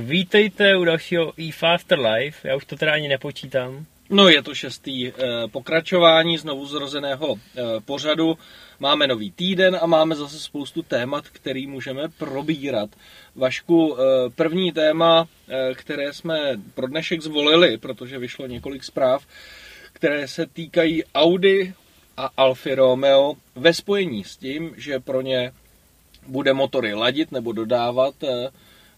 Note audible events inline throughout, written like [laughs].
Vítejte u dalšího e-Faster Life. Já už to teda ani nepočítám. No, je to šestý eh, pokračování znovu zrozeného eh, pořadu. Máme nový týden a máme zase spoustu témat, který můžeme probírat. Vašku, eh, první téma, které jsme pro dnešek zvolili, protože vyšlo několik zpráv, které se týkají Audi a Alfa Romeo ve spojení s tím, že pro ně bude motory ladit nebo dodávat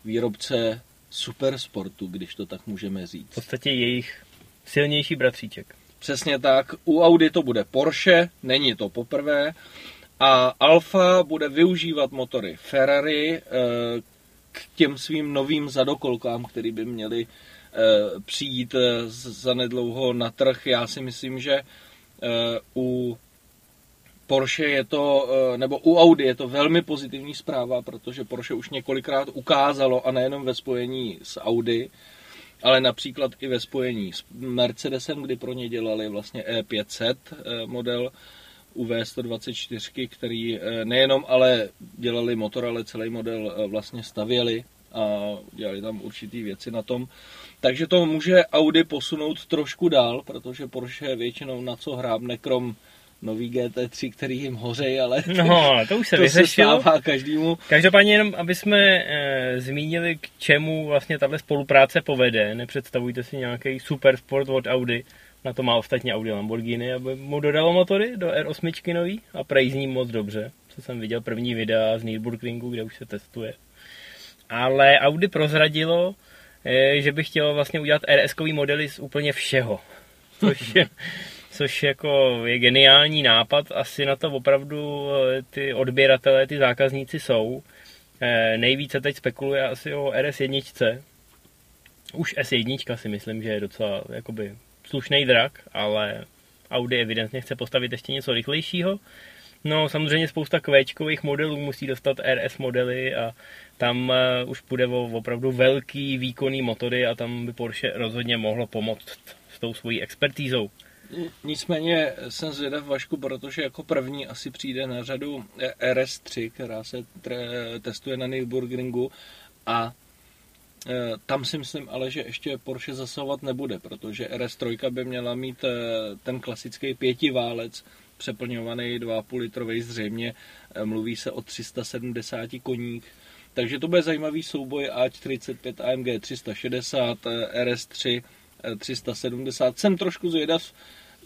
výrobce supersportu, když to tak můžeme V říct. podstatě jejich silnější bratříček. Přesně tak. U Audi to bude Porsche, není to poprvé. A Alfa bude využívat motory Ferrari eh, k těm svým novým zadokolkám, který by měly eh, přijít eh, zanedlouho na trh. Já si myslím, že u Porsche je to, eh, nebo u Audi je to velmi pozitivní zpráva, protože Porsche už několikrát ukázalo, a nejenom ve spojení s Audi, ale například i ve spojení s Mercedesem, kdy pro ně dělali vlastně E500 eh, model UV124, který eh, nejenom ale dělali motor, ale celý model vlastně stavěli a dělali tam určitý věci na tom. Takže to může Audi posunout trošku dál, protože Porsche většinou na co hrábne, krom nový GT3, který jim hořej, ale No, to už se to se vyřešilo. stává každému. Každopádně jenom, aby jsme e, zmínili, k čemu vlastně tahle spolupráce povede. Nepředstavujte si nějaký super sport od Audi. Na to má ostatně Audi Lamborghini, aby mu dodalo motory do R8 nový a prej zní moc dobře. Co jsem viděl první videa z Nürburgringu, kde už se testuje. Ale Audi prozradilo, e, že by chtělo vlastně udělat RS-kový modely z úplně všeho. [laughs] Což což jako je geniální nápad. Asi na to opravdu eh, ty odběratelé, ty zákazníci jsou. Eh, Nejvíce teď spekuluje asi o RS1. Už S1 si myslím, že je docela jakoby slušný drak, ale Audi evidentně chce postavit ještě něco rychlejšího. No samozřejmě spousta kvéčkových modelů musí dostat RS modely a tam eh, už půjde o opravdu velký výkonný motory a tam by Porsche rozhodně mohlo pomoct s tou svojí expertízou. Nicméně jsem zvědav Vašku, protože jako první asi přijde na řadu RS3, která se tre- testuje na Nürburgringu a e, tam si myslím ale, že ještě Porsche zasahovat nebude, protože RS3 by měla mít e, ten klasický pětiválec, přeplňovaný 2,5 litrový zřejmě, e, mluví se o 370 koních, takže to bude zajímavý souboj A45 AMG 360, e, RS3 e, 370. Jsem trošku zvědav,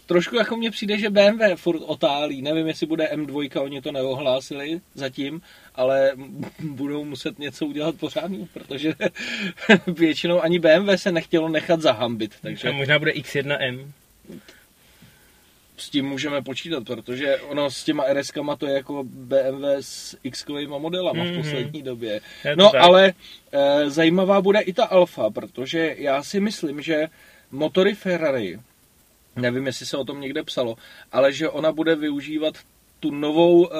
trošku jako mně přijde, že BMW furt otálí. Nevím, jestli bude M2, oni to neohlásili zatím, ale [laughs] budou muset něco udělat pořádně, protože [laughs] většinou ani BMW se nechtělo nechat zahambit. A Takže možná bude X1M. s tím můžeme počítat, protože ono s těma RS-kama to je jako BMW s x modelama v Mhm. poslední době. No tak. ale e, zajímavá bude i ta Alfa, protože já si myslím, že motory Ferrari, nevím, jestli se o tom někde psalo, ale že ona bude využívat tu novou, e,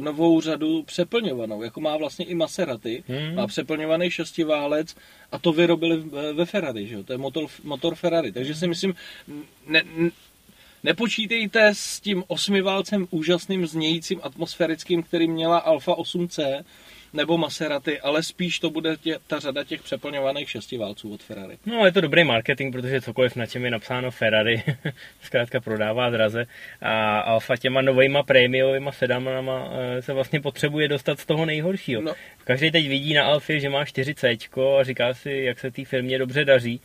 novou řadu přeplňovanou, jako má vlastně i Maserati, Hmm. má přeplňovaný šestiválec a to vyrobili v- ve Ferrari, že jo? to je motor, motor Ferrari, takže si myslím, ne, ne, nepočítejte s tím osmiválcem úžasným znějícím atmosférickým, který měla Alfa 8C, nebo Maserati, ale spíš to bude tě, ta řada těch přeplňovaných šestiválců od Ferrari. No, je to dobrý marketing, protože cokoliv na čem je napsáno Ferrari, [laughs] zkrátka prodává draze a Alfa těma novejma prémiovými sedanama eh, se vlastně potřebuje dostat z toho nejhoršího. No. Každý teď vidí na Alfě, že má 4C a říká si, jak se té firmě dobře daří,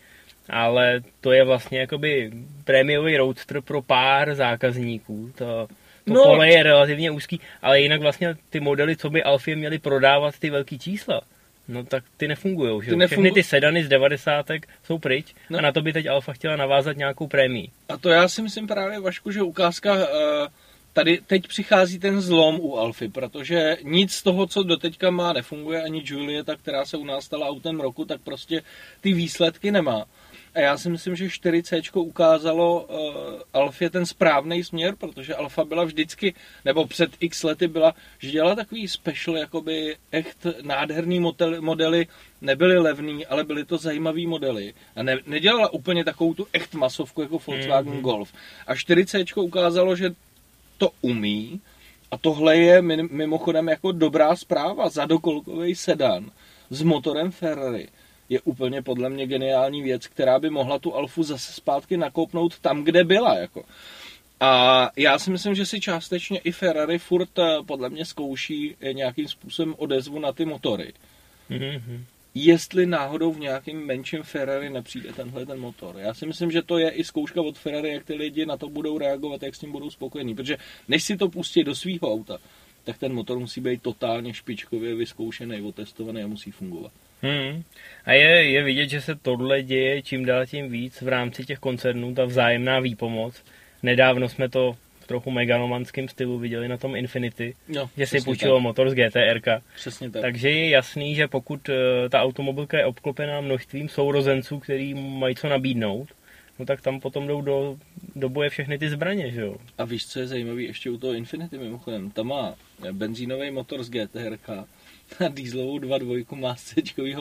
ale to je vlastně jakoby prémiový roadster pro pár zákazníků. To, to No. pole je relativně úzký, ale jinak vlastně ty modely, co by Alfie měly prodávat ty velký čísla, no tak ty nefungují. Že? Ty jo? Všechny nefungu- ty sedany z 90 jsou pryč No. a na to by teď Alfa chtěla navázat nějakou prémii. A to já si myslím právě, Vašku, že ukázka, eh, tady teď přichází ten zlom u Alfy, protože nic z toho, co doteďka má, nefunguje, ani Julieta, která se u nás stala autem roku, tak prostě ty výsledky nemá. A já si myslím, že 4C ukázalo uh, Alfě ten správný směr, protože Alfa byla vždycky, nebo před x lety byla, že dělala takový special, jakoby echt nádherný modely, modely nebyly levný, ale byly to zajímavý modely. A ne, nedělala úplně takovou tu echt masovku jako Volkswagen Mhm. Golf. A 4C ukázalo, že to umí a tohle je mi- mimochodem jako dobrá zpráva za dokolkový sedan s motorem Ferrari je úplně podle mě geniální věc, která by mohla tu Alfu zase zpátky nakoupnout tam, kde byla. Jako. A já si myslím, že si částečně i Ferrari furt eh, podle mě zkouší eh, nějakým způsobem odezvu na ty motory. Mm-hmm. Jestli náhodou v nějakém menším Ferrari nepřijde tenhle ten motor. Já si myslím, že to je i zkouška od Ferrari, jak ty lidi na to budou reagovat, jak s tím budou spokojení. Protože než si to pustí do svého auta, tak ten motor musí být totálně špičkově vyzkoušený, otestovaný a musí fungovat. Hmm. A je, je vidět, že se tohle děje čím dál tím víc v rámci těch koncernů, ta vzájemná výpomoc. Nedávno jsme to v trochu megalomanském stylu viděli na tom Infinity, no, že si půjčilo tak. motor z GTR. Přesně tak. Takže je jasný, že pokud eh, ta automobilka je obklopená množstvím sourozenců, který mají co nabídnout, no tak tam potom jdou do, do boje všechny ty zbraně, že jo. A víš, co je zajímavé ještě u toho Infinity mimochodem? Tam má benzínový motor z GTR a dieselovou 2.2 má z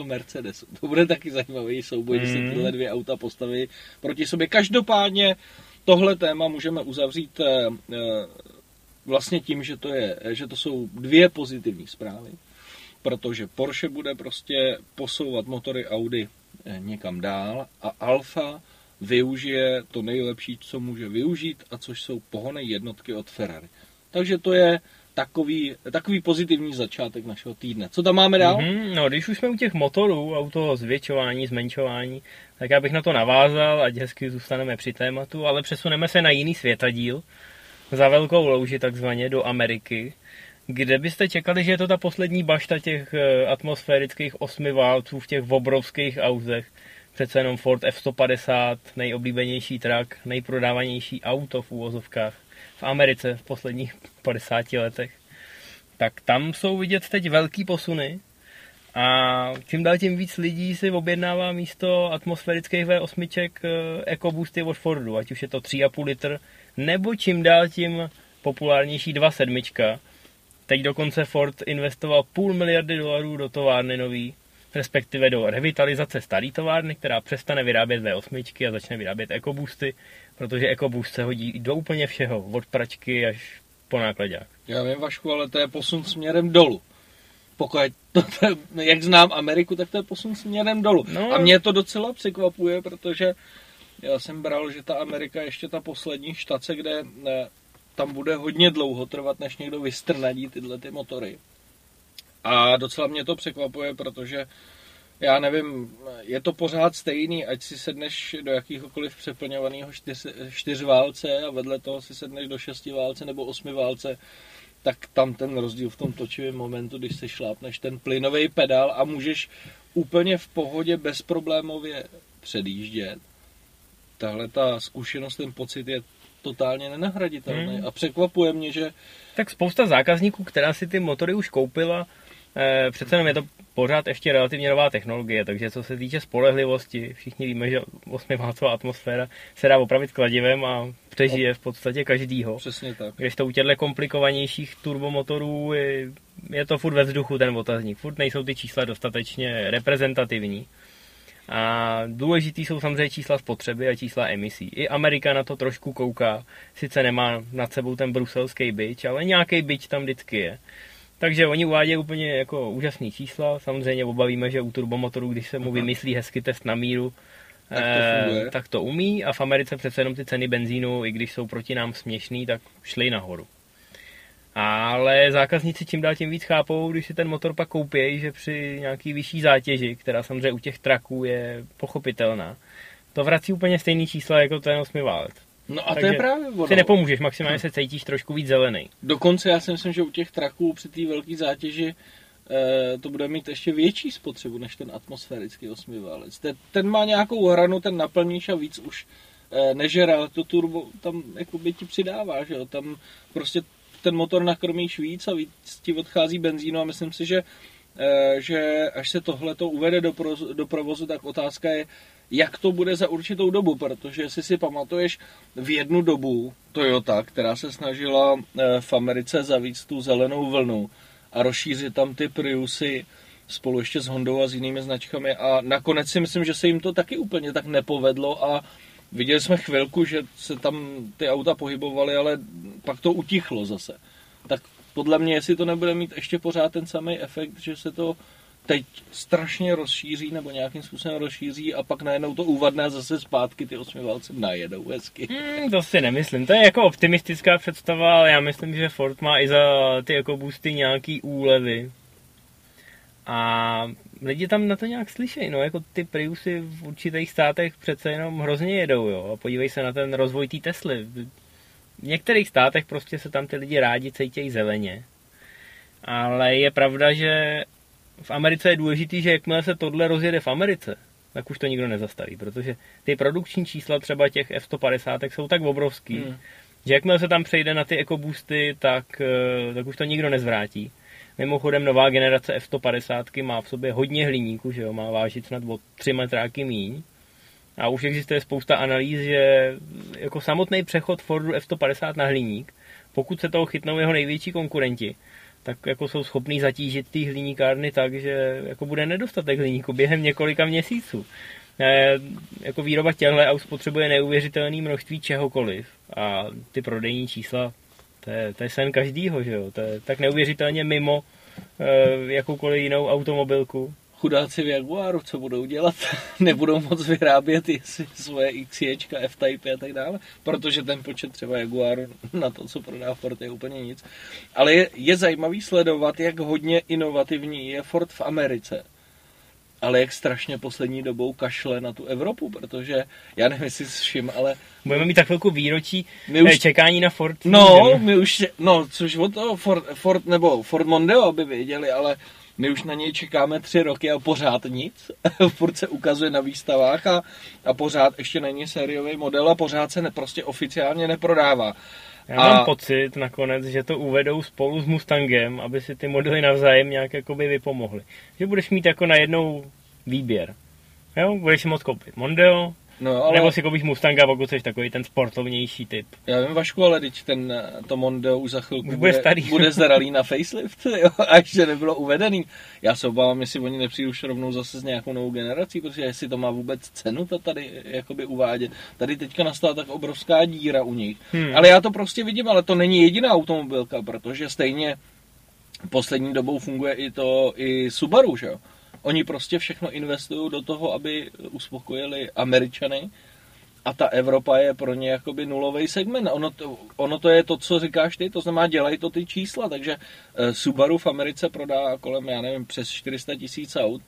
Mercedesu. To bude taky zajímavý souboj, mm. když se hmm. tyhle dvě auta postaví proti sobě. Každopádně tohle téma můžeme uzavřít eh, eh, vlastně tím, že to, je, že to jsou dvě pozitivní zprávy, protože Porsche bude prostě posouvat motory Audi eh, někam dál a Alfa využije to nejlepší, co může využít, a což jsou pohonné jednotky od Ferrari. Takže to je takový, takový pozitivní začátek našeho týdne. Co tam máme dál? Mm-hmm, no, když už jsme u těch motorů a u toho zvětšování, zmenšování, tak já bych na to navázal, ať hezky zůstaneme při tématu, ale přesuneme se na jiný světadíl, za velkou louži takzvaně, do Ameriky, kde byste čekali, že je to ta poslední bašta těch eh, atmosférických osmi válců v těch obrovských auzech. Přece jenom Ford F-150, nejoblíbenější trak, nejprodávanější auto v úvozovkách Americe v posledních 50 letech. Tak tam jsou vidět teď velký posuny a čím dál tím víc lidí si objednává místo atmosférických V8 eh, EcoBoosty od Fordu, ať už je to 3,5 litr, nebo čím dál tím populárnější 2,7. Teď dokonce Ford investoval půl miliardy dolarů do továrny nový, respektive do revitalizace staré továrny, která přestane vyrábět V8 a začne vyrábět EcoBoosty, protože EcoBoost se hodí do úplně všeho, od pračky až po nákladák. Já vím, Vašku, ale to je posun směrem dolů. Pokud to, to, jak znám Ameriku, tak to je posun směrem dolů. No. A mě to docela překvapuje, protože já jsem bral, že ta Amerika ještě ta poslední štace, kde ne, tam bude hodně dlouho trvat, než někdo vystrnadí tyhle ty motory. A docela mě to překvapuje, protože já nevím, je to pořád stejný, ať si sedneš do jakýhokoliv přeplňovaného čtyř, čtyřválce a vedle toho si sedneš do šestiválce nebo osmiválce, tak tam ten rozdíl v tom točivém momentu, když se šlápneš ten plynový pedál a můžeš úplně v pohodě bezproblémově předjíždět. Tahle ta zkušenost, ten pocit je totálně nenahraditelný hmm. a překvapuje mě, že... Tak spousta zákazníků, která si ty motory už koupila, Eh, přece jenom je to pořád ještě relativně nová technologie, takže co se týče spolehlivosti, všichni víme, že 8 atmosféra se dá opravit kladivem a přežije v podstatě každýho. Přesně tak. Když to u těchto komplikovanějších turbomotorů je, je to furt ve vzduchu ten otazník, furt nejsou ty čísla dostatečně reprezentativní. A důležitý jsou samozřejmě čísla spotřeby a čísla emisí. I Amerika na to trošku kouká, sice nemá nad sebou ten bruselský byč, ale nějaký byč tam vždycky je. Takže oni uvádějí úplně jako úžasný čísla. Samozřejmě obavíme, že u turbomotorů, když se mu vymyslí hezky test na míru, tak to, eh, tak to umí a v Americe přece jenom ty ceny benzínu, i když jsou proti nám směšný, tak šly nahoru. Ale zákazníci čím dál tím víc chápou, když si ten motor pak koupí, že při nějaký vyšší zátěži, která samozřejmě u těch traků je pochopitelná, to vrací úplně stejný čísla jako ten 8 válec. No a Takže to je právě ono. si nepomůžeš, maximálně se cítíš trošku víc zelený. Dokonce já si myslím, že u těch traků při té velké zátěži e, to bude mít ještě větší spotřebu než ten atmosférický osmiválec. Ten, ten má nějakou hranu, ten naplníš a víc už e, nežere, ale to turbo tam jako by ti přidává, že jo? Tam prostě ten motor nakrmíš víc a víc ti odchází benzínu a myslím si, že e, že až se tohle to uvede do, pro, do provozu, tak otázka je, jak to bude za určitou dobu, protože jestli si pamatuješ v jednu dobu Toyota, která se snažila eh, v Americe zavíct tu zelenou vlnu a rozšířit tam ty Priusy spolu ještě s Hondou a s jinými značkami a nakonec si myslím, že se jim to taky úplně tak nepovedlo a viděli jsme chvilku, že se tam ty auta pohybovaly, ale pak to utichlo zase. Tak podle mě, jestli to nebude mít ještě pořád ten samý efekt, že se to teď strašně rozšíří nebo nějakým způsobem rozšíří a pak najednou to uvadne zase zpátky ty osmivalce najedou hezky. Hmm, to si nemyslím. To je jako optimistická představa, ale já myslím, že Ford má i za ty ekoboosty nějaký úlevy. A lidi tam na to nějak slyšejí, no, jako ty Priusy v určitých státech přece jenom hrozně jedou, jo, a podívej se na ten rozvoj té Tesly. V některých státech prostě se tam ty lidi rádi cítějí zeleně. Ale je pravda, že v Americe je důležitý, že jakmile se tohle rozjede v Americe, tak už to nikdo nezastaví, protože ty produkční čísla třeba těch F-150 jsou tak obrovský, hmm. že jakmile se tam přejde na ty ekoboosty, tak, eh, tak už to nikdo nezvrátí. Mimochodem nová generace F-150 má v sobě hodně hliníku, že jo, má vážit snad o 3 metráky míň. A už existuje spousta analýz, že jako samotný přechod Fordu F-150 na hliník, pokud se toho chytnou jeho největší konkurenti, tak jako jsou schopní zatížit ty hliníkárny tak, že jako bude nedostatek hliníku během několika měsíců. E, jako výroba těchto aut spotřebuje neuvěřitelné množství čehokoliv a ty prodejní čísla, to je, to je sen každýho, že jo? To je tak neuvěřitelně mimo e, jakoukoliv jinou automobilku chudáci v Jaguaru, co budou dělat? [laughs] Nebudou moc vyrábět svoje XJčka, F-Type a tak dále, protože ten počet třeba Jaguaru na to, co prodá Ford, je úplně nic. Ale je, je zajímavý sledovat, jak hodně inovativní je Ford v Americe ale jak strašně poslední dobou kašle na tu Evropu, protože já nevím, jestli všim, ale... Budeme mít tak chvilku výročí my už... čekání na Ford. No, my už, no, což od toho Ford, Ford nebo Ford Mondeo, aby věděli, ale my už na něj čekáme tři roky a pořád nic. [laughs] Furt se ukazuje na výstavách a, a pořád ještě není sériový model a pořád se ne, prostě oficiálně neprodává. Já a... mám pocit nakonec, že to uvedou spolu s Mustangem, aby si ty modely navzájem nějak jakoby vypomohly. Že budeš mít jako najednou výběr. Jo, budeš si moct koupit Mondeo, No, ale... Nebo si koupíš Mustanga, pokud jsi takový ten sportovnější typ. Já vím, Vašku, ale teď ten, to Mondeo už za chvilku už bude, starý. bude zralý na facelift, [laughs] jo, a ještě nebylo uvedený. Já se obávám, jestli oni nepřijdou rovnou zase s nějakou novou generací, protože jestli to má vůbec cenu to tady jakoby uvádět. Tady teďka nastala tak obrovská díra u nich. Hmm. Ale já to prostě vidím, ale to není jediná automobilka, protože stejně poslední dobou funguje i to i Subaru, že jo? Oni prostě všechno investují do toho, aby uspokojili Američany. A ta Evropa je pro ně jakoby nulový segment. Ono to, ono to je to, co říkáš ty, to znamená dělají to ty čísla, takže eh, Subaru v Americe prodá kolem, já nevím, přes 400 tisíc aut,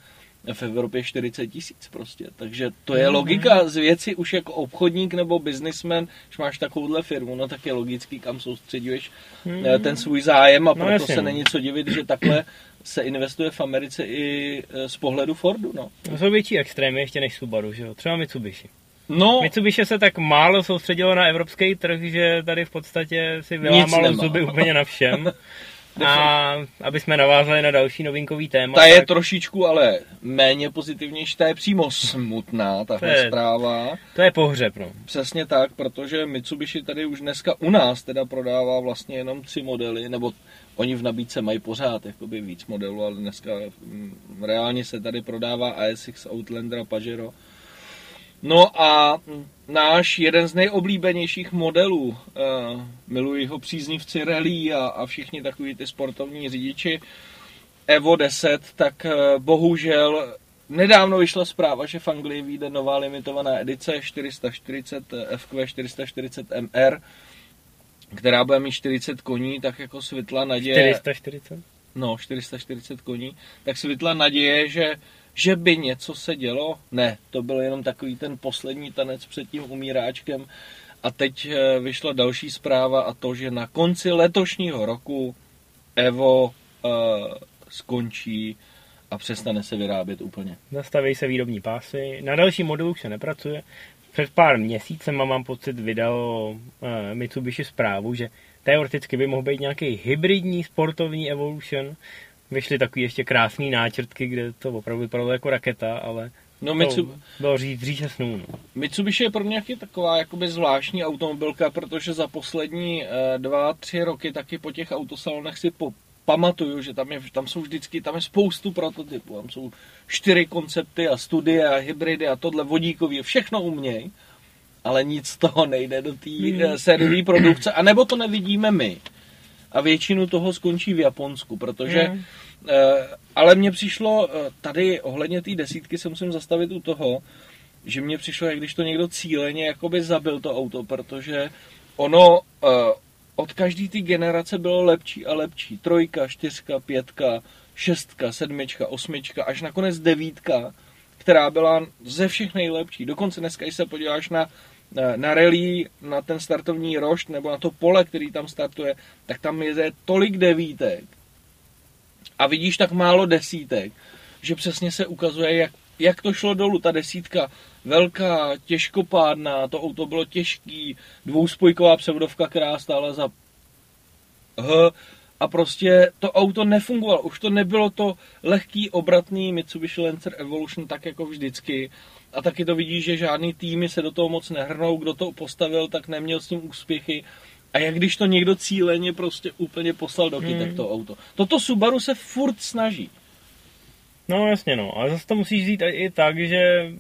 v Evropě 40 tisíc prostě. Takže to je logika z věci už jako obchodník nebo businessman, když máš takovouhle firmu, no tak je logický, kam soustředuješ mm. ten svůj zájem a no, proto jasně. se není co divit, že takhle se investuje v Americe i e, z pohledu Fordu. No. To jsou větší extrémy ještě než Subaru, že jo? Třeba Mitsubishi. No, Mitsubishi se tak málo soustředilo na evropský trh, že tady v podstatě si vylámalo zuby úplně na všem. [laughs] A aby jsme navázali na další novinkový téma. Ta tak... je trošičku ale méně pozitivnější, ta je přímo smutná, tahle to je, zpráva. To je pohřeb, no. Přesně tak, protože Mitsubishi tady už dneska u nás teda prodává vlastně jenom tři modely, nebo oni v nabídce mají pořád jakoby víc modelů, ale dneska mm, reálně se tady prodává ASX, Outlander a Pajero. No a náš jeden z nejoblíbenějších modelů, uh, milují ho příznivci rally a, a všichni takový ty sportovní řidiči, Evo 10, tak uh, bohužel nedávno vyšla zpráva, že v Anglii vyjde nová limitovaná edice 440 FQ 440 MR, která bude mít 40 koní, tak jako světla naděje... 440? No, 440 koní. Tak světla naděje, že, že by něco se dělo. Ne, to byl jenom takový ten poslední tanec před tím umíráčkem. A teď eh, vyšla další zpráva a to, že na konci letošního roku Evo uh, skončí a přestane se vyrábět úplně. Nastaví se výrobní pásy. Na další modelu se nepracuje před pár měsícem mám pocit vydal uh, Mitsubishi zprávu, že teoreticky by mohl být nějaký hybridní sportovní Evolution. Vyšly takový ještě krásný náčrtky, kde to opravdu vypadalo jako raketa, ale No, Mitsu... bylo říct, říše snů. No. Mitsubishi je pro mě taky taková jakoby zvláštní automobilka, protože za poslední e, dva, tři roky taky po těch autosalonech si po, pamatuju, že tam, je, tam jsou vždycky, tam je spoustu prototypů, tam jsou čtyři koncepty a studie a hybridy a tohle vodíkový, všechno uměj, ale nic z toho nejde do té hmm. sériové produkce, anebo to nevidíme my. A většinu toho skončí v Japonsku, protože Hmm. Eh, ale mně přišlo eh, tady ohledně té desítky se musím zastavit u toho, že mně přišlo, jak když to někdo cíleně jakoby zabil to auto, protože ono eh, od každé té generace bylo lepší a lepší. Trojka, čtyřka, pětka, šestka, sedmička, osmička, až nakonec devítka, která byla ze všech nejlepší. Dokonce dneska, když se podíváš na, na- na rally, na ten startovní rošt nebo na to pole, který tam startuje, tak tam je tolik devítek a vidíš tak málo desítek, že přesně se ukazuje, jak, jak to šlo dolů. Ta desítka velká, těžkopádná, to auto bylo těžký, dvouspojková převodovka, která stála za H a prostě to auto nefungovalo. Už to nebylo to lehký, obratný Mitsubishi Lancer Evolution tak jako vždycky. A taky to vidíš, že žádný týmy se do toho moc nehrnou, kdo to postavil, tak neměl s tím úspěchy. A jak když to někdo cíleně prostě úplně poslal do kytek Hmm. to auto. Toto Subaru se furt snaží. No jasně no, ale zase to musíš říct i i tak, že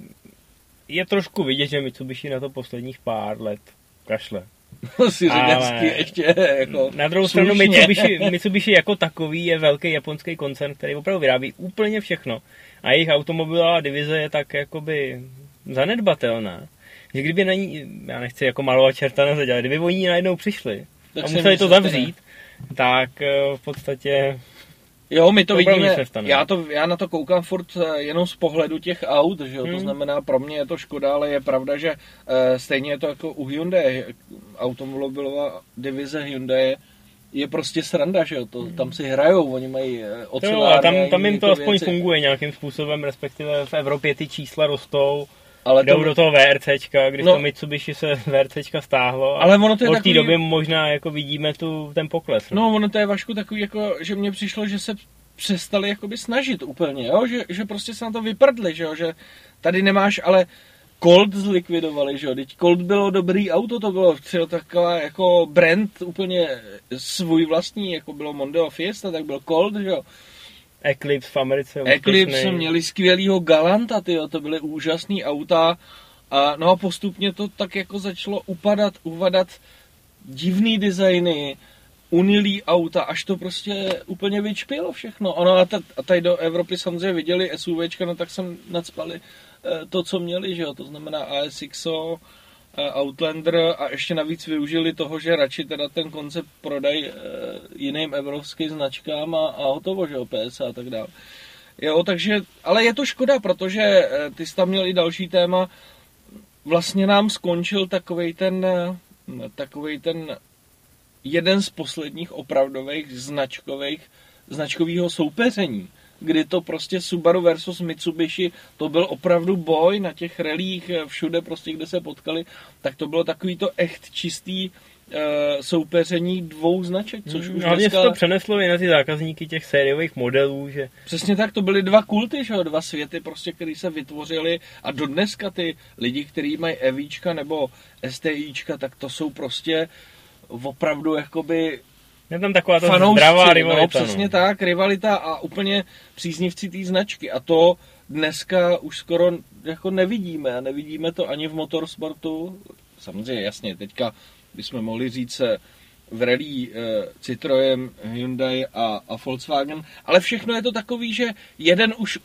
je trošku vidět, že Mitsubishi na to posledních pár let kašle. [laughs] Ale- ještě jako Na druhou stranu slušně. Mitsubishi, Mitsubishi jako takový je velký japonský koncern, který opravdu vyrábí úplně všechno. A jejich automobilová divize je tak jakoby zanedbatelná, že kdyby na ní, já nechci jako malovat čerta na zeď, ale kdyby oni najednou přišli Tak a museli to zavřít, tak eh, v podstatě Jo, my to, To vidíme, nic nestane. já, to, já na to koukám furt eh, jenom z pohledu těch aut, že jo? to Hmm. znamená pro mě je to škoda, ale je pravda, že eh, stejně je to jako u Hyundai, automobilová divize Hyundai je prostě sranda, že jo, to, tam si hrajou, oni mají eh, to jo, ocelárny a tam, tam jim to aspoň věci. funguje nějakým způsobem, respektive v Evropě ty čísla rostou, ale jdou to, do toho VRCčka, když No. to Mitsubishi se VRCčka stáhlo a ale ono to je od té takový, doby možná jako vidíme tu, ten pokles. No, ono to je Vašku takový, jako, že mně přišlo, že se přestali jakoby snažit úplně, jo? Že, že prostě se na to vyprdli, že, jo? že tady nemáš, ale Colt zlikvidovali, že jo, teď Colt bylo dobrý auto, to bylo třeba taková jako brand úplně svůj vlastní, jako bylo Mondeo Fiesta, tak byl Colt, že jo. Eclipse v Americe. Eclipse úspěšnej. měli skvělýho Galanta, tyjo, to byly úžasný auta. A, no a postupně to tak jako začalo upadat, uvadat divný designy, unilý auta, až to prostě úplně vyčpělo všechno. Ono a, ta, a tady do Evropy samozřejmě viděli SUVčka, no tak sem nadspali eh, to, co měli, že jo, to znamená ASXO, Outlander a ještě navíc využili toho, že radši teda ten koncept prodají eh, jiným evropským značkám a, a hotovo, že jo, PS a tak dále. Jo, takže, ale je to škoda, protože eh, ty jsi tam měl i další téma, vlastně nám skončil takovej ten, eh, takovej ten jeden z posledních opravdových značkových, značkového soupeření, kdy to prostě Subaru versus Mitsubishi, to byl opravdu boj na těch relích eh, všude prostě, kde se potkali, tak to bylo takový to echt čistý eh, soupeření dvou značek, což už No, Hlavně dneska... se to přeneslo i na ty zákazníky těch sériových modelů, že Přesně tak, to byly dva kulty, že jo, dva světy, prostě, které se vytvořily a do dneska ty lidi, kteří mají EVčka nebo STIčka, tak to jsou prostě opravdu jakoby je tam taková ta fanoušci, zdravá rivalita. no, přesně tak, rivalita a úplně příznivci té značky a to dneska už skoro jako nevidíme a nevidíme to ani v motorsportu, samozřejmě jasně, teďka bychom mohli říct eh, v rally eh, Citroën, Hyundai a, a Volkswagen, ale všechno je to takový, že jeden už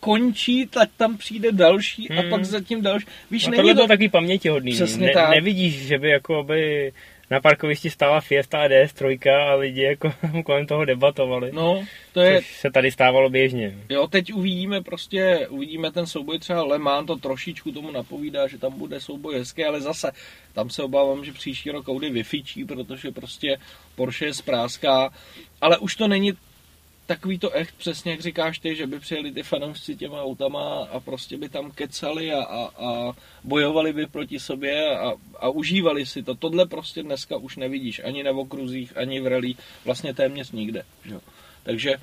končí, tak tam přijde další a Hmm. pak zatím další. Víš, A není tohle to... to taky pamětihodný. Přesně ne, tak. Nevidíš, že by jako by na parkovišti stála Fiesta a DS3 a lidi jako [laughs] kolem toho debatovali. No, to je, Což se tady stávalo běžně. Jo, teď uvidíme prostě, uvidíme ten souboj třeba Le Mans, to trošičku tomu napovídá, že tam bude souboj hezký, ale zase tam se obávám, že příští rok Audi vyfičí, protože prostě Porsche je spráská, ale už to není takový to echt, přesně jak říkáš ty, že by přijeli ty fanoušci těma autama a prostě by tam kecali a, a, a bojovali by proti sobě a, a užívali si to. Tohle prostě dneska už nevidíš ani na okruzích, ani v rally, vlastně téměř nikde. Jo. Takže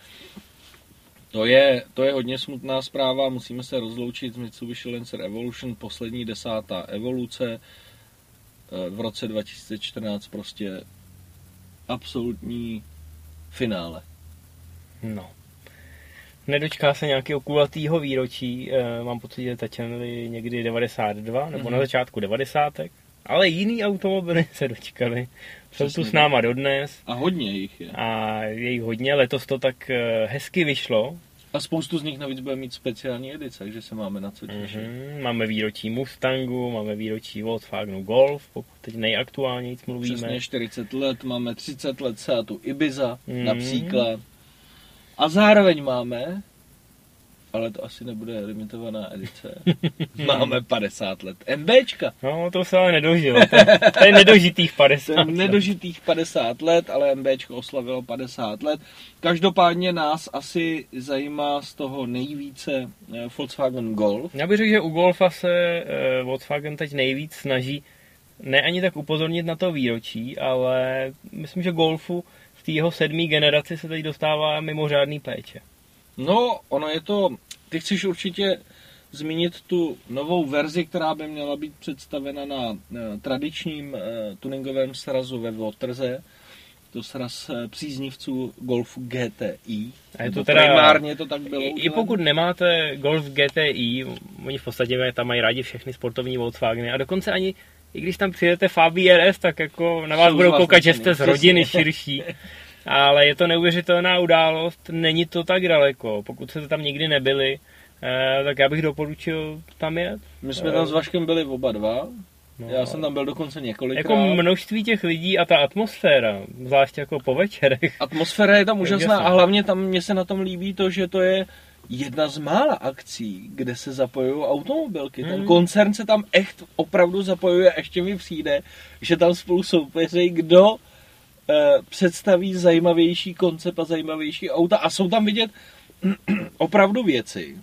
to je, to je hodně smutná zpráva, musíme se rozloučit s Mitsubishi Lancer Evolution, poslední desátá evoluce eh, v roce 2014 prostě absolutní finále. No. Nedočká se nějakého kulatýho výročí, e, mám pocit, že začaly někdy 92, nebo Mhm. na začátku 90. Ale jiný automobily se dočkali Jsou Přesně tu s náma dodnes A hodně jich je. a je jich hodně. Letos to tak eh, hezky vyšlo. A spoustu z nich navíc bude mít speciální edice, takže se máme na co těšit. Mhm. Máme výročí Mustangu, máme výročí Volkswagenu Golf, pokud teď nejaktuálněji mluvíme. Přesně 40 let, máme 30 let Seatu Ibiza Mhm. například. A zároveň máme, ale to asi nebude limitovaná edice, [laughs] máme 50 let MBčka. No, to se ale nedožilo. To, je nedožitých 50. To je nedožitých 50 let, ale MBčko oslavilo 50 let. Každopádně nás asi zajímá z toho nejvíce eh, Volkswagen Golf. Já bych řekl, že u Golfa se uh, Volkswagen teď nejvíc snaží ne ani tak upozornit na to výročí, ale myslím, že Golfu v té jeho sedmé generaci se teď dostává mimořádný péče. No, ono je to, ty chceš určitě zmínit tu novou verzi, která by měla být představena na tradičním eh, tuningovém srazu ve Waterze. To sraz eh, příznivců Golfu GTI. A je to Nebo teda- Primárně to tak bylo. I, I udělané. pokud nemáte Golf GTI, oni v podstatě tam mají rádi všechny sportovní Volkswageny a dokonce ani i když tam přijedete Fabi RS, tak jako na vás budou koukat, že jste z rodiny širší. Ale je to neuvěřitelná událost, není to tak daleko. Pokud jste tam nikdy nebyli, eh, tak já bych doporučil tam jet. My jsme tam s Vaškem byli oba dva. No, Já jsem tam byl dokonce několikrát. Jako množství těch lidí a ta atmosféra, zvláště jako po večerech. Atmosféra je tam [laughs] úžasná a hlavně tam mně se na tom líbí to, že to je jedna z mála akcí, kde se zapojují automobilky. Ten Hmm. koncern se tam echt opravdu zapojuje a ještě mi přijde, že tam spolu soupeří, kdo eh, představí zajímavější koncept a zajímavější auta a jsou tam vidět [clears throat] opravdu věci,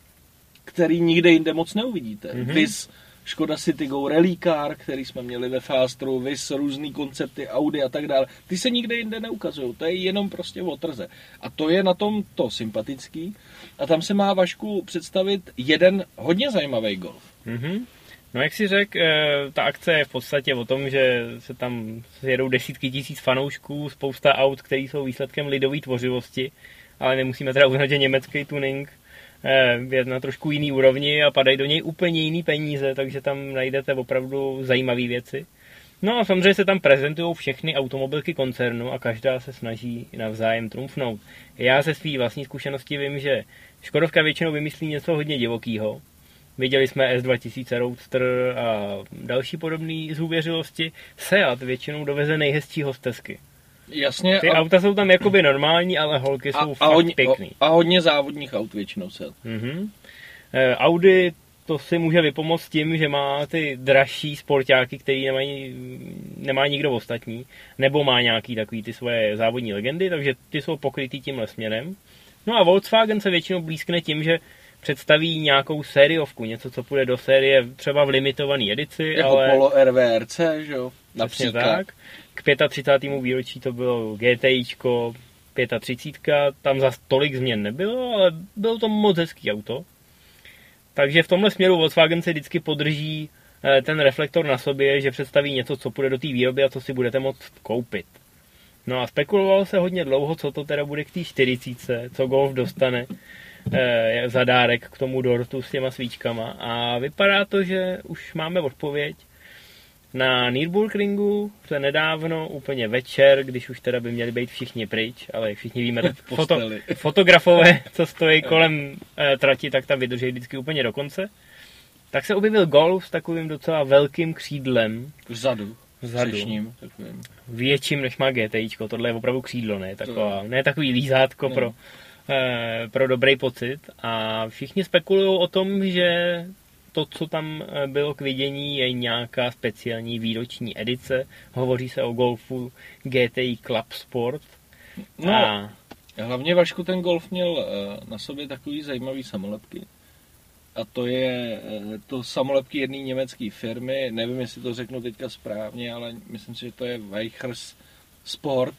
které nikde jinde moc neuvidíte. Mm-hmm. Vys Škoda Citigo Rally Car, který jsme měli ve Fastru, vys různý koncepty Audi a tak dále. Ty se nikde jinde neukazují, to je jenom prostě o trze. A to je na tom to sympatický. A tam se má Vašku představit jeden hodně zajímavý golf. Mhm. No jak si řekl, eh, ta akce je v podstatě o tom, že se tam jedou desítky tisíc fanoušků, spousta aut, které jsou výsledkem lidové tvořivosti, ale nemusíme teda uznat, že německý tuning eh, je na trošku jiný úrovni a padají do něj úplně jiný peníze, takže tam najdete opravdu zajímavé věci. No a samozřejmě se tam prezentují všechny automobilky koncernu a každá se snaží navzájem trumfnout. Já ze své vlastní zkušenosti vím, že Škodovka většinou vymyslí něco hodně divokýho, Viděli jsme S2000 Roadster a další podobné zhůvěřilosti. Seat většinou doveze nejhezčí hostesky. Jasně. Ty a, auta jsou tam jakoby normální, ale holky a, jsou a, fakt hodně, pěkný. a hodně závodních aut většinou se. Mhm. Eh, Audi to si může vypomoct tím, že má ty dražší sportáky, který nemají, nemá nikdo ostatní, nebo má nějaký takový ty svoje závodní legendy, takže ty jsou pokrytý tímhle směrem. No a Volkswagen se většinou blízkne tím, že představí nějakou sériovku, něco, co půjde do série třeba v limitované edici, Jako ale Polo RVRC, že jo? Například. tak. K 35. výročí to bylo GTIčko, 35, tam za tolik změn nebylo, ale bylo to moc hezký auto. Takže v tomhle směru Volkswagen se vždycky podrží eh, ten reflektor na sobě, že představí něco, co půjde do té výroby a co si budete moct koupit. No a spekulovalo se hodně dlouho, co to teda bude k té 40, co Golf dostane eh, za dárek k tomu dortu s těma svíčkama. A vypadá to, že už máme odpověď. Na Nürburgringu se nedávno, úplně večer, když už teda by měli být všichni pryč, ale jak všichni víme, tak foto, fotografové, co stojí kolem eh, trati, tak tam vydrží vždycky úplně do konce. Tak se objevil Golf s takovým docela velkým křídlem, Vzadu. Vzadu. Třešním, takovým. větším než má GTIčko. Tohle je opravdu křídlo, ne, taková, ne takový lízátko Ne. pro, eh, pro dobrý pocit. A všichni spekulují o tom, že to, co tam eh, bylo k vidění, je nějaká speciální výroční edice. Hovoří se o Golfu GTI Club Sport. No, A hlavně Vašku ten Golf měl eh, na sobě takový zajímavý samolepky. A to je eh, to samolepky jedné německé firmy, nevím, jestli to řeknu teďka správně, ale myslím si, že to je Weichers Sport.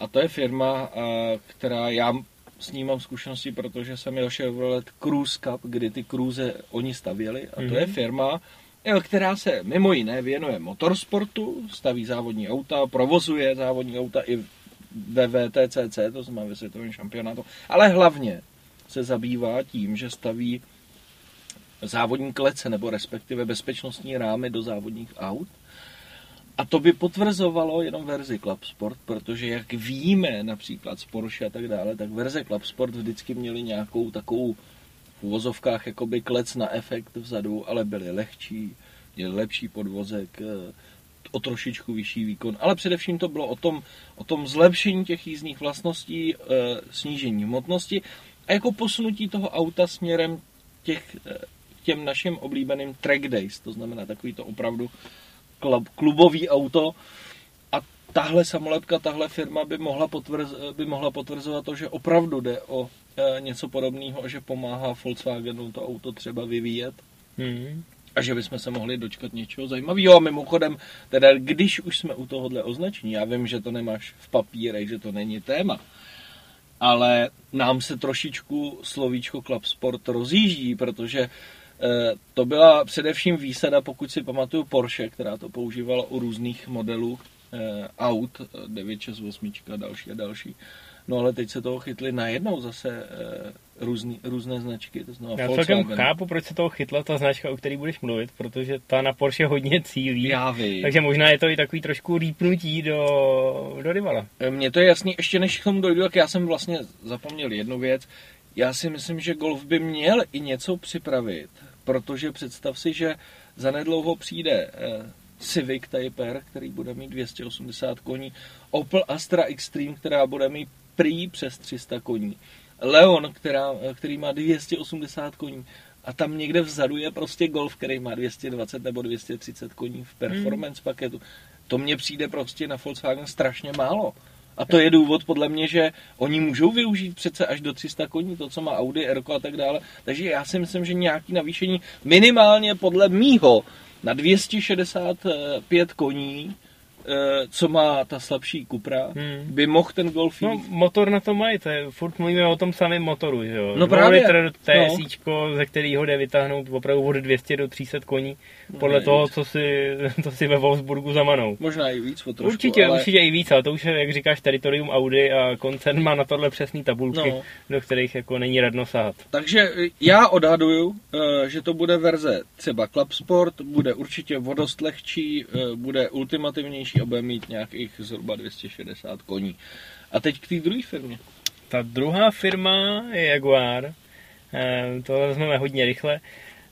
A to je firma, eh, která já s ní mám zkušenosti, protože jsem měl Chevrolet Cruise Cup, kdy ty cruise oni stavěli. A to Mhm. je firma, eh, která se mimo jiné věnuje motorsportu, staví závodní auta, provozuje závodní auta i ve VTCC, to znamená ve světovém šampionátu, ale hlavně se zabývá tím, že staví závodní klece nebo respektive bezpečnostní rámy do závodních aut. A to by potvrzovalo jenom verzi Club Sport, protože jak víme například z Porsche a tak dále, tak verze Club Sport vždycky měly nějakou takovou v uvozovkách jakoby klec na efekt vzadu, ale byly lehčí, měli lepší podvozek, eh, o trošičku vyšší výkon, ale především to bylo o tom, o tom zlepšení těch jízdních vlastností, eh, snížení hmotnosti a jako posunutí toho auta směrem těch, eh, těm našim oblíbeným track days, to znamená takový to opravdu klub, klubový auto a tahle samolepka, tahle firma by mohla, potvrz, by mohla potvrzovat to, že opravdu jde o e, něco podobného a že pomáhá Volkswagenu to auto třeba vyvíjet. Hmm. A že bychom se mohli dočkat něčeho zajímavého. A mimochodem, teda když už jsme u tohohle označení, já vím, že to nemáš v papírech, že to není téma, ale nám se trošičku slovíčko Club Sport rozjíždí, protože to byla především výsada, pokud si pamatuju Porsche, která to používala u různých modelů eh, aut, 968 a další a další. No ale teď se toho chytli najednou zase eh, různý, různé značky. To znamená Já celkem chápu, proč se toho chytla ta značka, o které budeš mluvit, protože ta na Porsche hodně cílí. Já vím. Takže možná je to i takový trošku rýpnutí do, do rivala. Mně to je jasný, ještě než k tomu dojdu, tak já jsem vlastně zapomněl jednu věc. Já si myslím, že Golf by měl i něco připravit protože představ si, že zanedlouho přijde eh, Civic Type R, který bude mít 280 koní, Opel Astra Extreme, která bude mít prý přes 300 koní, Leon, která, eh, který má 280 koní a tam někde vzadu je prostě Golf, který má 220 nebo 230 koní v performance hmm. paketu. To mně přijde prostě na Volkswagen strašně málo. A to je důvod podle mě, že oni můžou využít přece až do 300 koní, to, co má Audi, Erko a tak dále. Takže já si myslím, že nějaký navýšení minimálně podle mýho na 265 koní co má ta slabší Cupra, hmm. by mohl ten Golf no, jít. No, motor na to mají, to je, furt mluvíme o tom samém motoru, že jo? No právě. litr TSIčko, no. ze kterého jde vytáhnout opravdu od 200 do 300 koní, podle no, toho, co si, [laughs] co si ve Wolfsburgu zamanou. Možná i víc o trošku, Určitě, ale... určitě i víc, ale to už je, jak říkáš, teritorium Audi a koncern má na tohle přesný tabulky, no. do kterých jako není radno sahat. Takže já odhaduju, eh, že to bude verze třeba Club Sport, bude určitě vodost lehčí, eh, bude ultimativnější větší a bude mít nějakých zhruba 260 koní. A teď k té druhé firmě. Ta druhá firma je Jaguar. Eh, to vezmeme hodně rychle.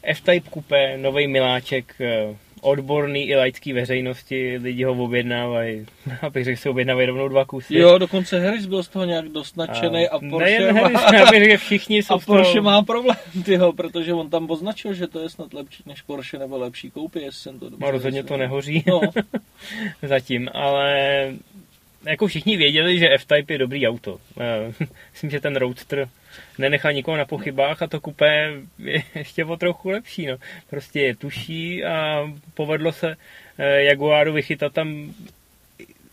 F-Type Coupe, nový miláček, eh, odborný i laický veřejnosti, lidi ho objednávají, [laughs] abych řekl, si objednávají rovnou dva kusy. Jo, dokonce Harris byl z toho nějak dost nadšený a, a Porsche nejen má... Harris, já bych řekl, všichni [laughs] jsou A Porsche toho... má problém, [laughs] tyho, protože on tam označil, že to je snad lepší než Porsche nebo lepší koupy, jestli jsem to dobře No rozhodně to nehoří no. zatím, ale jako všichni věděli, že F-Type je dobrý auto. [laughs] Myslím, že ten Roadster nenechá nikoho na pochybách a to kupé je [laughs] ještě o trochu lepší. No. Prostě je tuší a povedlo se eh, Jaguaru vychytat tam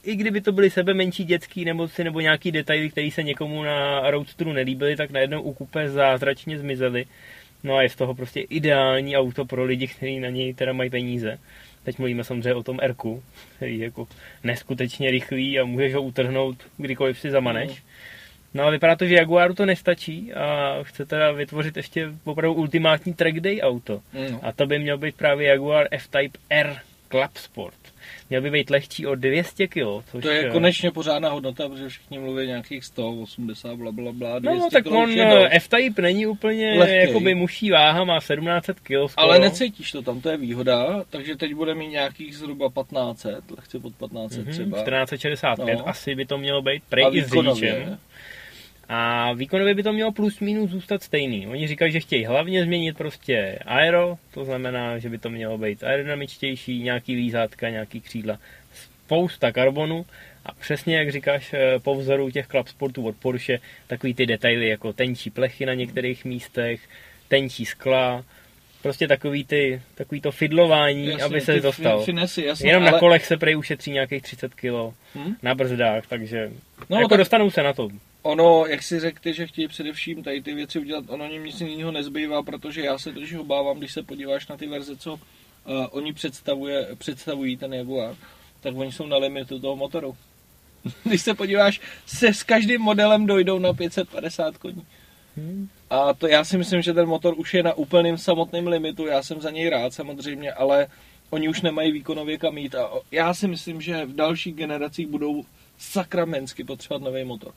i kdyby to byly sebe menší dětský nemoci nebo nějaký detaily, které se někomu na Roadsteru nelíbily, tak najednou u kupé zázračně zmizely. No a je z toho prostě ideální auto pro lidi, kteří na něj teda mají peníze. Teď mluvíme samozřejmě o tom Rku, který je jako neskutečně rychlý a můžeš ho utrhnout kdykoliv si zamaneš. Mm. No a vypadá to, že Jaguaru to nestačí a chce teda vytvořit ještě opravdu ultimátní track day auto. Mm. A to by měl být právě Jaguar F-Type R Club Sport. Měl by být lehčí o 200 kg. Což to je konečně pořádná hodnota, protože všichni mluví nějakých 180, bla, bla, bla, 200 No, tak on F-Type není úplně jako by muší váha, má 1700 kg. Skoro. Ale necítíš to tam, to je výhoda, takže teď bude mít nějakých zhruba 1500, lehce pod 1500 mm-hmm, třeba. 1465, no. asi by to mělo být prej i s řidičem. A výkonově by to mělo plus minus zůstat stejný. Oni říkají, že chtějí hlavně změnit prostě aero, to znamená, že by to mělo být aerodynamičtější, nějaký lízátka, nějaký křídla, spousta karbonu a přesně jak říkáš eh, po vzoru těch Club Sportů od Porsche, takový ty detaily jako tenčí plechy na některých místech, tenčí skla, prostě takový, ty, takový to fidlování, jasně, aby se dostal. Finesy, jasně, Jenom ale... na kolech se prej ušetří nějakých 30 kg, hmm? na brzdách, takže no, jako tak... dostanou se na to ono, jak si řekli, že chtějí především tady ty věci udělat, ono jim nic jiného nezbývá, protože já se totiž obávám, když se podíváš na ty verze, co uh, oni představuje, představují, ten Jaguar, tak oni jsou na limitu toho motoru. [laughs] když se podíváš, se s každým modelem dojdou na 550 koní. Hmm. A to já si myslím, že ten motor už je na úplným samotném limitu, já jsem za něj rád samozřejmě, ale oni už nemají výkonově kam jít a já si myslím, že v dalších generacích budou sakramensky potřebovat nový motor.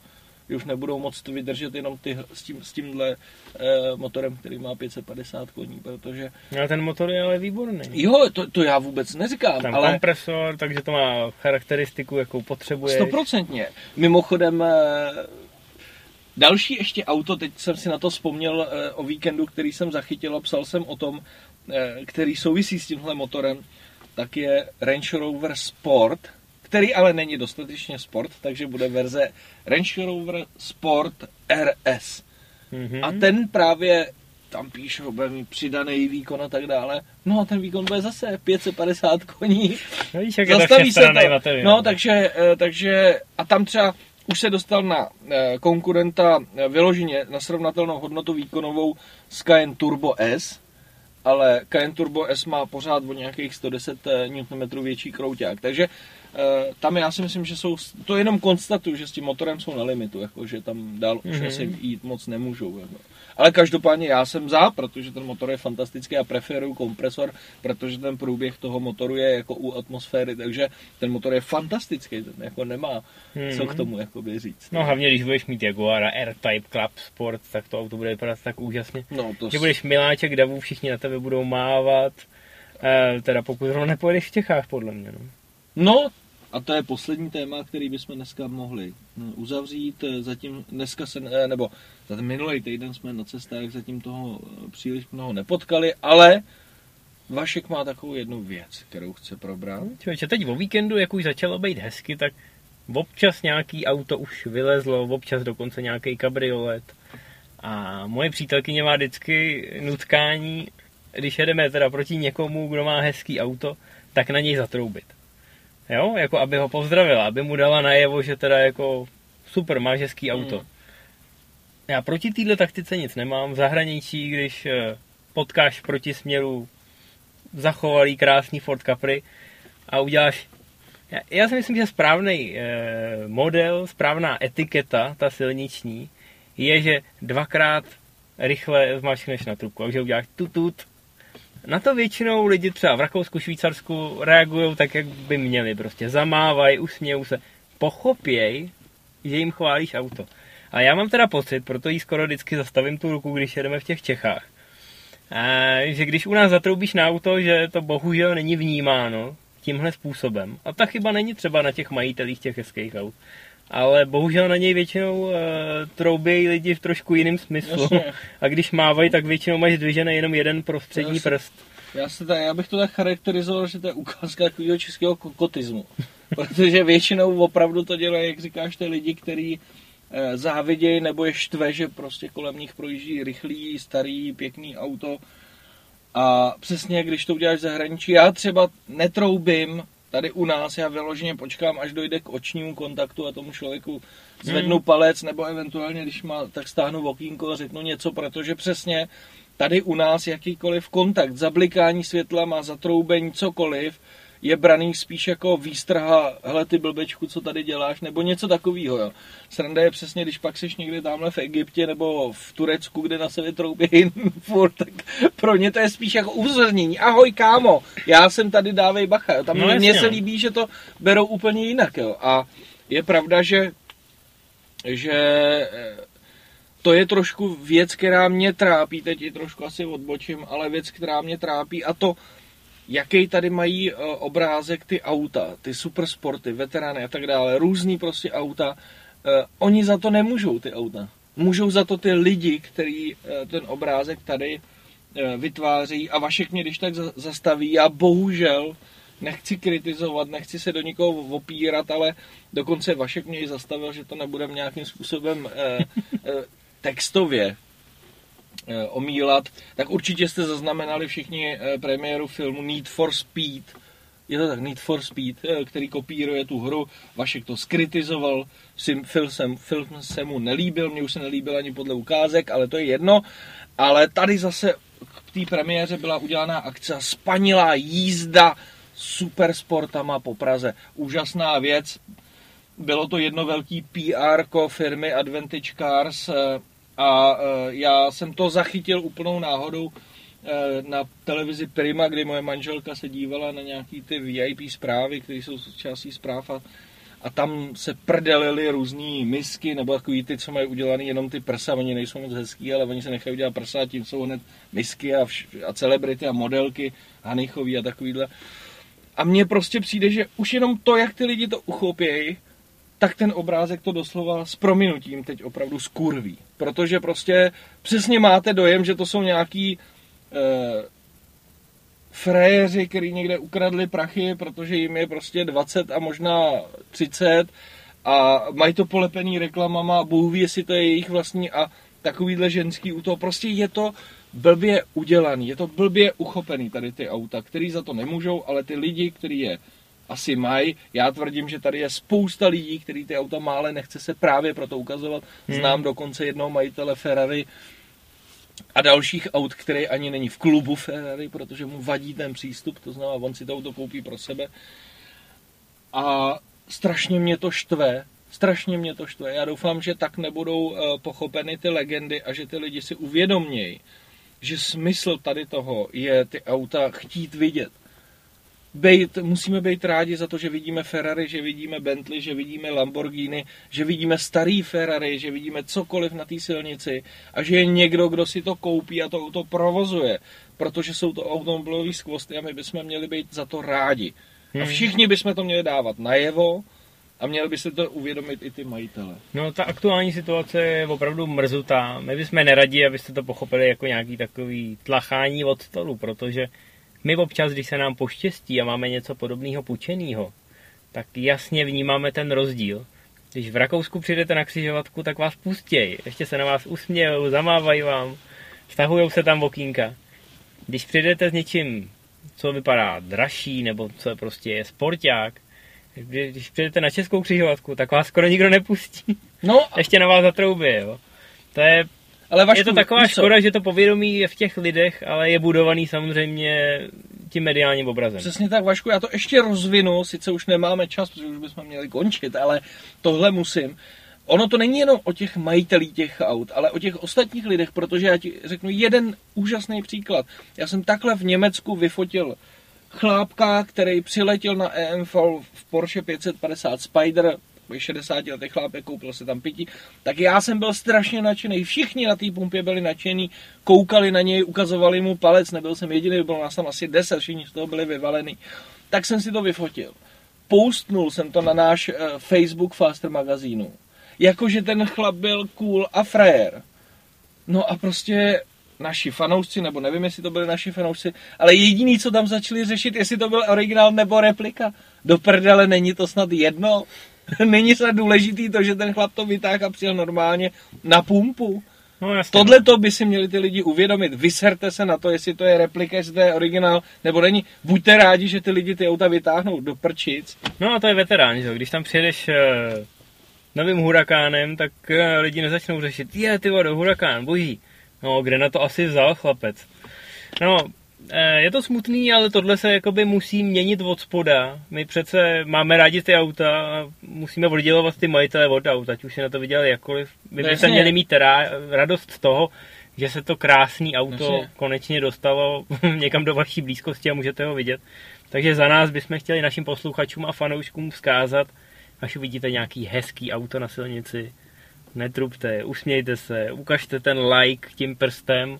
Že už nebudou moc to vydržet jenom ty, s, tím, s tímhle eh, motorem, který má 550 koní, protože... Ale ten motor je ale výborný. Jo, to, to já vůbec neříkám, Tam ale... kompresor, takže to má charakteristiku, jakou potřebuje. Stoprocentně. Mimochodem, eh, další ještě auto, teď jsem si na to vzpomněl eh, o víkendu, který jsem zachytil a psal jsem o tom, eh, který souvisí s tímhle motorem, tak je Range Rover Sport, který ale není dostatečně sport, takže bude verze Range Rover Sport RS. Mm-hmm. A ten právě tam píšou, bude mít přidaný výkon a tak dále. No a ten výkon bude zase 550 koní. No, víš, jak je to Zastaví se to. materiál. No, takže, eh, takže, a tam třeba už se dostal na eh, konkurenta eh, vyloženě na srovnatelnou hodnotu výkonovou s Cayenne Turbo S, ale Cayenne Turbo S má pořád o nějakých 110 Nm větší krouťák, takže tam já si myslím, že jsou, to jenom konstatuju, že s tím motorem jsou na limitu, jako, že tam dál už Mhm. asi jít moc nemůžou. Jako. Ale každopádně já jsem za, protože ten motor je fantastický a preferuju kompresor, protože ten průběh toho motoru je jako u atmosféry, takže ten motor je fantastický, ten jako nemá Mhm. co k tomu jakoby říct. No hlavně, když budeš mít Jaguara R-Type Club Sport, tak to auto bude vypadat tak úžasně. no to Že budeš miláček davu, všichni na tebe budou mávat. E, teda pokud zrovna nepojedeš v Čechách, podle mě. No. No, a to je poslední téma, který bychom dneska mohli hm, uzavřít. Eh, Zatím dneska se, eh, nebo za ten minulý týden jsme na cestách zatím toho eh, příliš mnoho nepotkali, ale Vašek má takovou jednu věc, kterou chce probrat. Člověče, teď o víkendu, jak už začalo být hezky, tak občas nějaký auto už vylezlo, občas dokonce nějaký kabriolet. A moje přítelkyně má vždycky nutkání, když jedeme teda proti někomu, kdo má hezký auto, tak na něj zatroubit. Jo, jako aby ho pozdravila, aby mu dala najevo, že teda jako super, máš hezký auto. Hmm. Já proti téhle taktice nic nemám. V zahraničí, když eh, potkáš proti směru zachovalý krásný Ford Capri a uděláš já, já si myslím, že správný eh, model, správná etiketa, ta silniční, je, že dvakrát rychle zmačkneš na trubku, takže uděláš tutut. Na to většinou lidi třeba v Rakousku, Švýcarsku reagují tak, jak by měli. Prostě zamávají, usmějou se. Pochopěj, že jim chválíš auto. A já mám teda pocit, proto jí skoro vždycky zastavím tu ruku, když jedeme v těch Čechách. A, že když u nás zatroubíš na auto, že to bohužel není vnímáno tímhle způsobem. A ta chyba není třeba na těch majitelích těch hezkých aut. Ale bohužel na něj většinou uh, troubějí lidi v trošku jiném smyslu. Jasně. [laughs] A když mávají, tak většinou máš zdvižený jenom jeden prostřední Jasně. prst. Já, se ta, já bych to tak charakterizoval, že to je ukázka takového českého kokotismu. [laughs] Protože většinou opravdu to dělají, jak říkáš, ty lidi, kteří eh, závidějí nebo je štve, že prostě kolem nich projíždí rychlý, starý, pěkný auto. A přesně, když to uděláš v zahraničí, já třeba netroubím tady u nás, já vyloženě počkám, až dojde k očnímu kontaktu a tomu člověku zvednu Hmm. palec, nebo eventuálně, když má, tak stáhnu okýnko a řeknu něco, protože přesně tady u nás jakýkoliv kontakt, zablikání světla má zatroubení, cokoliv, je braný spíš jako výstrha, hele ty blbečku, co tady děláš, nebo něco takového. Jo. Sranda je přesně, když pak seš někde tamhle v Egyptě nebo v Turecku, kde na sebe troubí [laughs] furt, tak pro ně to je spíš jako upozornění. Ahoj kámo, já jsem tady, dávej bacha. Jo. Tam No mně se no. líbí, že to berou úplně jinak. Jo. A je pravda, že, že eh, to je trošku věc, která mě trápí, teď i trošku asi odbočím, ale věc, která mě trápí a to, jaký tady mají eh, obrázek ty auta, ty supersporty, veterány a tak dále, různý prostě auta, eh, oni za to nemůžou ty auta. Můžou za to ty lidi, který eh, ten obrázek tady vytváří a Vašek mě když tak za- zastaví, já bohužel nechci kritizovat, nechci se do nikoho opírat, ale dokonce Vašek mě i zastavil, že to nebudeme nějakým způsobem [laughs] textově omílat, tak určitě jste zaznamenali všichni eh, premiéru filmu Need for Speed. Je to tak, Need for Speed, eh, který kopíruje tu hru. Vašek to skritizoval, film, jsem, film se mu nelíbil, mně už se nelíbil ani podle ukázek, ale to je jedno. Ale tady zase k té premiéře byla udělaná akce spanilá jízda supersportama po Praze. Úžasná věc. Bylo to jedno velký PR firmy Advantage Cars eh, a eh, já jsem to zachytil úplnou náhodou eh, na televizi Prima, kdy moje manželka se dívala na nějaký ty VIP zprávy, které jsou součástí zpráv a, a tam se prdelily různé misky, nebo takový ty, co mají udělaný jenom ty prsa, oni nejsou moc hezký, ale oni se nechají udělat prsa a tím jsou hned misky a, vš- a celebrity a modelky, Hanichový a takovýhle. A mně prostě přijde, že už jenom to, jak ty lidi to uchopějí, tak ten obrázek to doslova s prominutím teď opravdu skurví. Protože prostě přesně máte dojem, že to jsou nějaký eh, frajeři, který někde ukradli prachy, protože jim je prostě 20 a možná 30 a mají to polepený reklamama, Bůh ví, jestli to je jejich vlastní a takovýhle ženský u toho. Prostě je to blbě udělaný, je to blbě uchopený tady ty auta, který za to nemůžou, ale ty lidi, kteří je asi mají. Já tvrdím, že tady je spousta lidí, který ty auta má, ale nechce se právě proto ukazovat. Hmm. Znám dokonce jednoho majitele Ferrari a dalších aut, který ani není v klubu Ferrari, protože mu vadí ten přístup, to znamená, on si to auto koupí pro sebe. A strašně mě to štve, strašně mě to štve. Já doufám, že tak nebudou eh, pochopeny ty legendy a že ty lidi si uvědomějí, že smysl tady toho je ty auta chtít vidět bejt, musíme být rádi za to, že vidíme Ferrari, že vidíme Bentley, že vidíme Lamborghini, že vidíme starý Ferrari, že vidíme cokoliv na té silnici a že je někdo, kdo si to koupí a to auto provozuje, protože jsou to automobilové skvosty a my bychom měli být za to rádi. A Hmm. všichni bychom to měli dávat najevo a měli by se to uvědomit i ty majitele. No ta aktuální situace je opravdu mrzutá. My bychom neradi, abyste to pochopili jako nějaký takový tlachání od stolu, protože my občas, když se nám poštěstí a máme něco podobného půjčeného, tak jasně vnímáme ten rozdíl. Když v Rakousku přijdete na křižovatku, tak vás pustějí. Ještě se na vás usmějou, zamávají vám, stahují se tam okýnka. Když přijdete s něčím, co vypadá dražší, nebo co prostě je sporták, kdy- když přijdete na českou křižovatku, tak vás skoro nikdo nepustí. No, Ještě na vás zatroubí, jo. To je, ale Vašku, je to taková co? škoda, že to povědomí je v těch lidech, ale je budovaný samozřejmě tím mediálním obrazem. Přesně tak, Vašku, já to ještě rozvinu, sice už nemáme čas, protože už bychom měli končit, ale tohle musím. Ono to není jenom o těch majitelích těch aut, ale o těch ostatních lidech, protože já ti řeknu jeden úžasný příklad. Já jsem takhle v Německu vyfotil chlápka, který přiletěl na EMV v Porsche 550 Spider, takový 60 letý chlápek, koupil se tam pití, tak já jsem byl strašně nadšený. Všichni na té pumpě byli nadšení, koukali na něj, ukazovali mu palec, nebyl jsem jediný, bylo nás tam asi 10, všichni z toho byli vyvalený. Tak jsem si to vyfotil. Postnul jsem to na náš uh, Facebook Faster magazínu. Jakože ten chlap byl cool a frajer. No a prostě naši fanoušci, nebo nevím, jestli to byli naši fanoušci, ale jediný, co tam začali řešit, jestli to byl originál nebo replika. Do prdele není to snad jedno. [laughs] není snad důležitý to, že ten chlap to vytáhl a přijel normálně na pumpu. No jasně. Tohle to by si měli ty lidi uvědomit. Vyserte se na to, jestli to je replika, jestli to je originál, nebo není. Buďte rádi, že ty lidi ty auta vytáhnou do prčic. No a to je veterán, že. Když tam přijedeš eh, novým hurakánem, tak eh, lidi nezačnou řešit, je ty vado, hurakán, boží. No, kde na to asi vzal chlapec. No, je to smutný, ale tohle se jakoby musí měnit od spoda. My přece máme rádi ty auta a musíme oddělovat ty majitele od aut, ať už si na to vydělali jakkoliv. My bychom měli mít rá, radost z toho, že se to krásné auto Jasně. konečně dostalo [laughs] někam do vaší blízkosti a můžete ho vidět. Takže za nás bychom chtěli našim posluchačům a fanouškům vzkázat, až uvidíte nějaký hezký auto na silnici, netrubte, usmějte se, ukažte ten like tím prstem,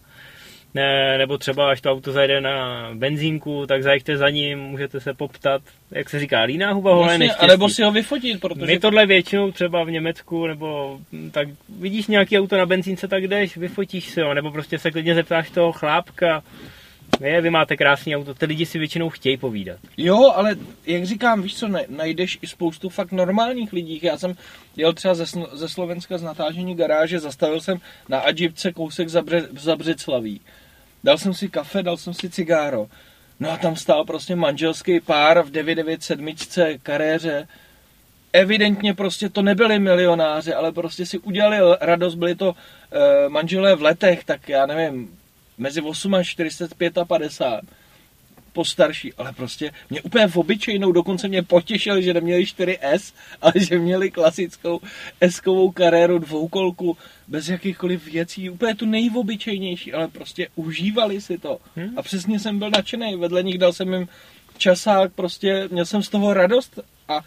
ne, nebo třeba až to auto zajde na benzínku, tak zajďte za ním, můžete se poptat, jak se říká, líná huba holé Vlastně, neštěstí. anebo si ho vyfotit, protože My tohle většinou třeba v Německu, nebo hm, tak vidíš nějaký auto na benzínce, tak jdeš, vyfotíš si ho, nebo prostě se klidně zeptáš toho chlápka, je, vy máte krásný auto, ty lidi si většinou chtějí povídat. Jo, ale jak říkám, víš co, ne, najdeš i spoustu fakt normálních lidí. Já jsem jel třeba ze, ze Slovenska z natážení garáže, zastavil jsem na Adžibce kousek za, Bre, za Břeclaví. Dal jsem si kafe, dal jsem si cigáro. No a tam stál prostě manželský pár v 997 karéře. Evidentně prostě to nebyli milionáři, ale prostě si udělali radost, byli to e, manželé v letech, tak já nevím, mezi 8 a 45 a 50 postarší, ale prostě mě úplně v obyčejnou, dokonce mě potěšil, že neměli 4S, ale že měli klasickou S-kovou kariéru dvoukolku bez jakýchkoliv věcí, úplně tu nejvobyčejnější, ale prostě užívali si to. Hmm. A přesně jsem byl nadšený, vedle nich dal jsem jim časák, prostě měl jsem z toho radost a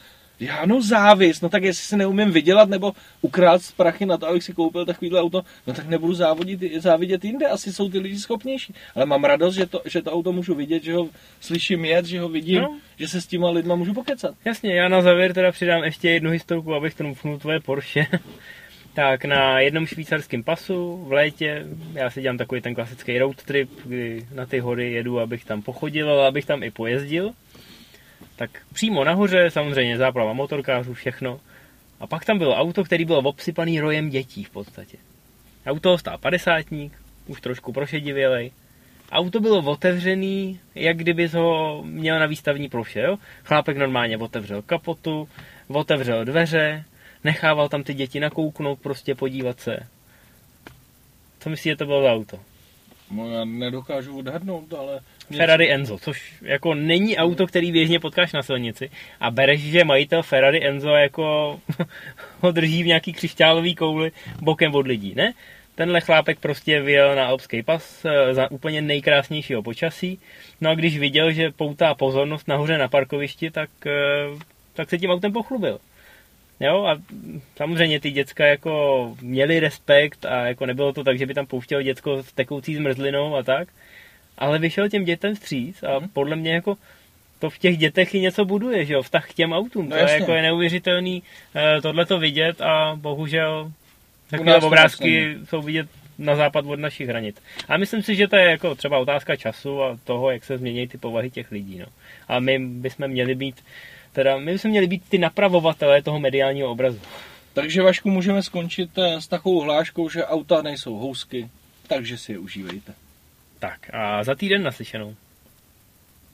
já no závis, no tak jestli se neumím vydělat nebo ukrát z prachy na to, abych si koupil takovýhle auto, no tak nebudu závodit, závidět jinde, asi jsou ty lidi schopnější. Ale mám radost, že to, že to auto můžu vidět, že ho slyším jet, že ho vidím, no. že se s těma lidma můžu pokecat. Jasně, já na závěr teda přidám ještě jednu historku, abych trumfnul tvoje Porsche. [laughs] tak na jednom švýcarském pasu v létě, já si dělám takový ten klasický road trip, kdy na ty hory jedu, abych tam pochodil, ale abych tam i pojezdil tak přímo nahoře samozřejmě záplava motorkářů, všechno. A pak tam bylo auto, který bylo obsypaný rojem dětí v podstatě. Auto stál padesátník, už trošku prošedivělej. Auto bylo otevřený, jak kdyby ho měl na výstavní ploše. Jo? Chlápek normálně otevřel kapotu, otevřel dveře, nechával tam ty děti nakouknout, prostě podívat se. Co myslíte, to bylo za auto? No já nedokážu odhadnout, ale... Ferrari Enzo, což jako není auto, který běžně potkáš na silnici a bereš, že majitel Ferrari Enzo jako [laughs] ho drží v nějaký křišťálový kouli bokem od lidí, ne? Tenhle chlápek prostě vyjel na Alpský pas eh, za úplně nejkrásnějšího počasí. No a když viděl, že poutá pozornost nahoře na parkovišti, tak, eh, tak se tím autem pochlubil. Jo, a samozřejmě ty děcka jako měli respekt a jako nebylo to tak, že by tam pouštěl děcko s tekoucí zmrzlinou a tak, ale vyšel těm dětem vstříc a hmm. podle mě jako to v těch dětech i něco buduje, že jo, vztah k těm autům, no, to je, jako je neuvěřitelný eh, tohle to vidět a bohužel takové obrázky jsou vidět na západ od našich hranic. A myslím si, že to je jako třeba otázka času a toho, jak se změní ty povahy těch lidí. No. A my bychom měli být Teda my bychom měli být ty napravovatelé toho mediálního obrazu. Takže Vašku můžeme skončit eh, s takovou hláškou, že auta nejsou housky, takže si je užívejte. Tak a za týden naslyšenou.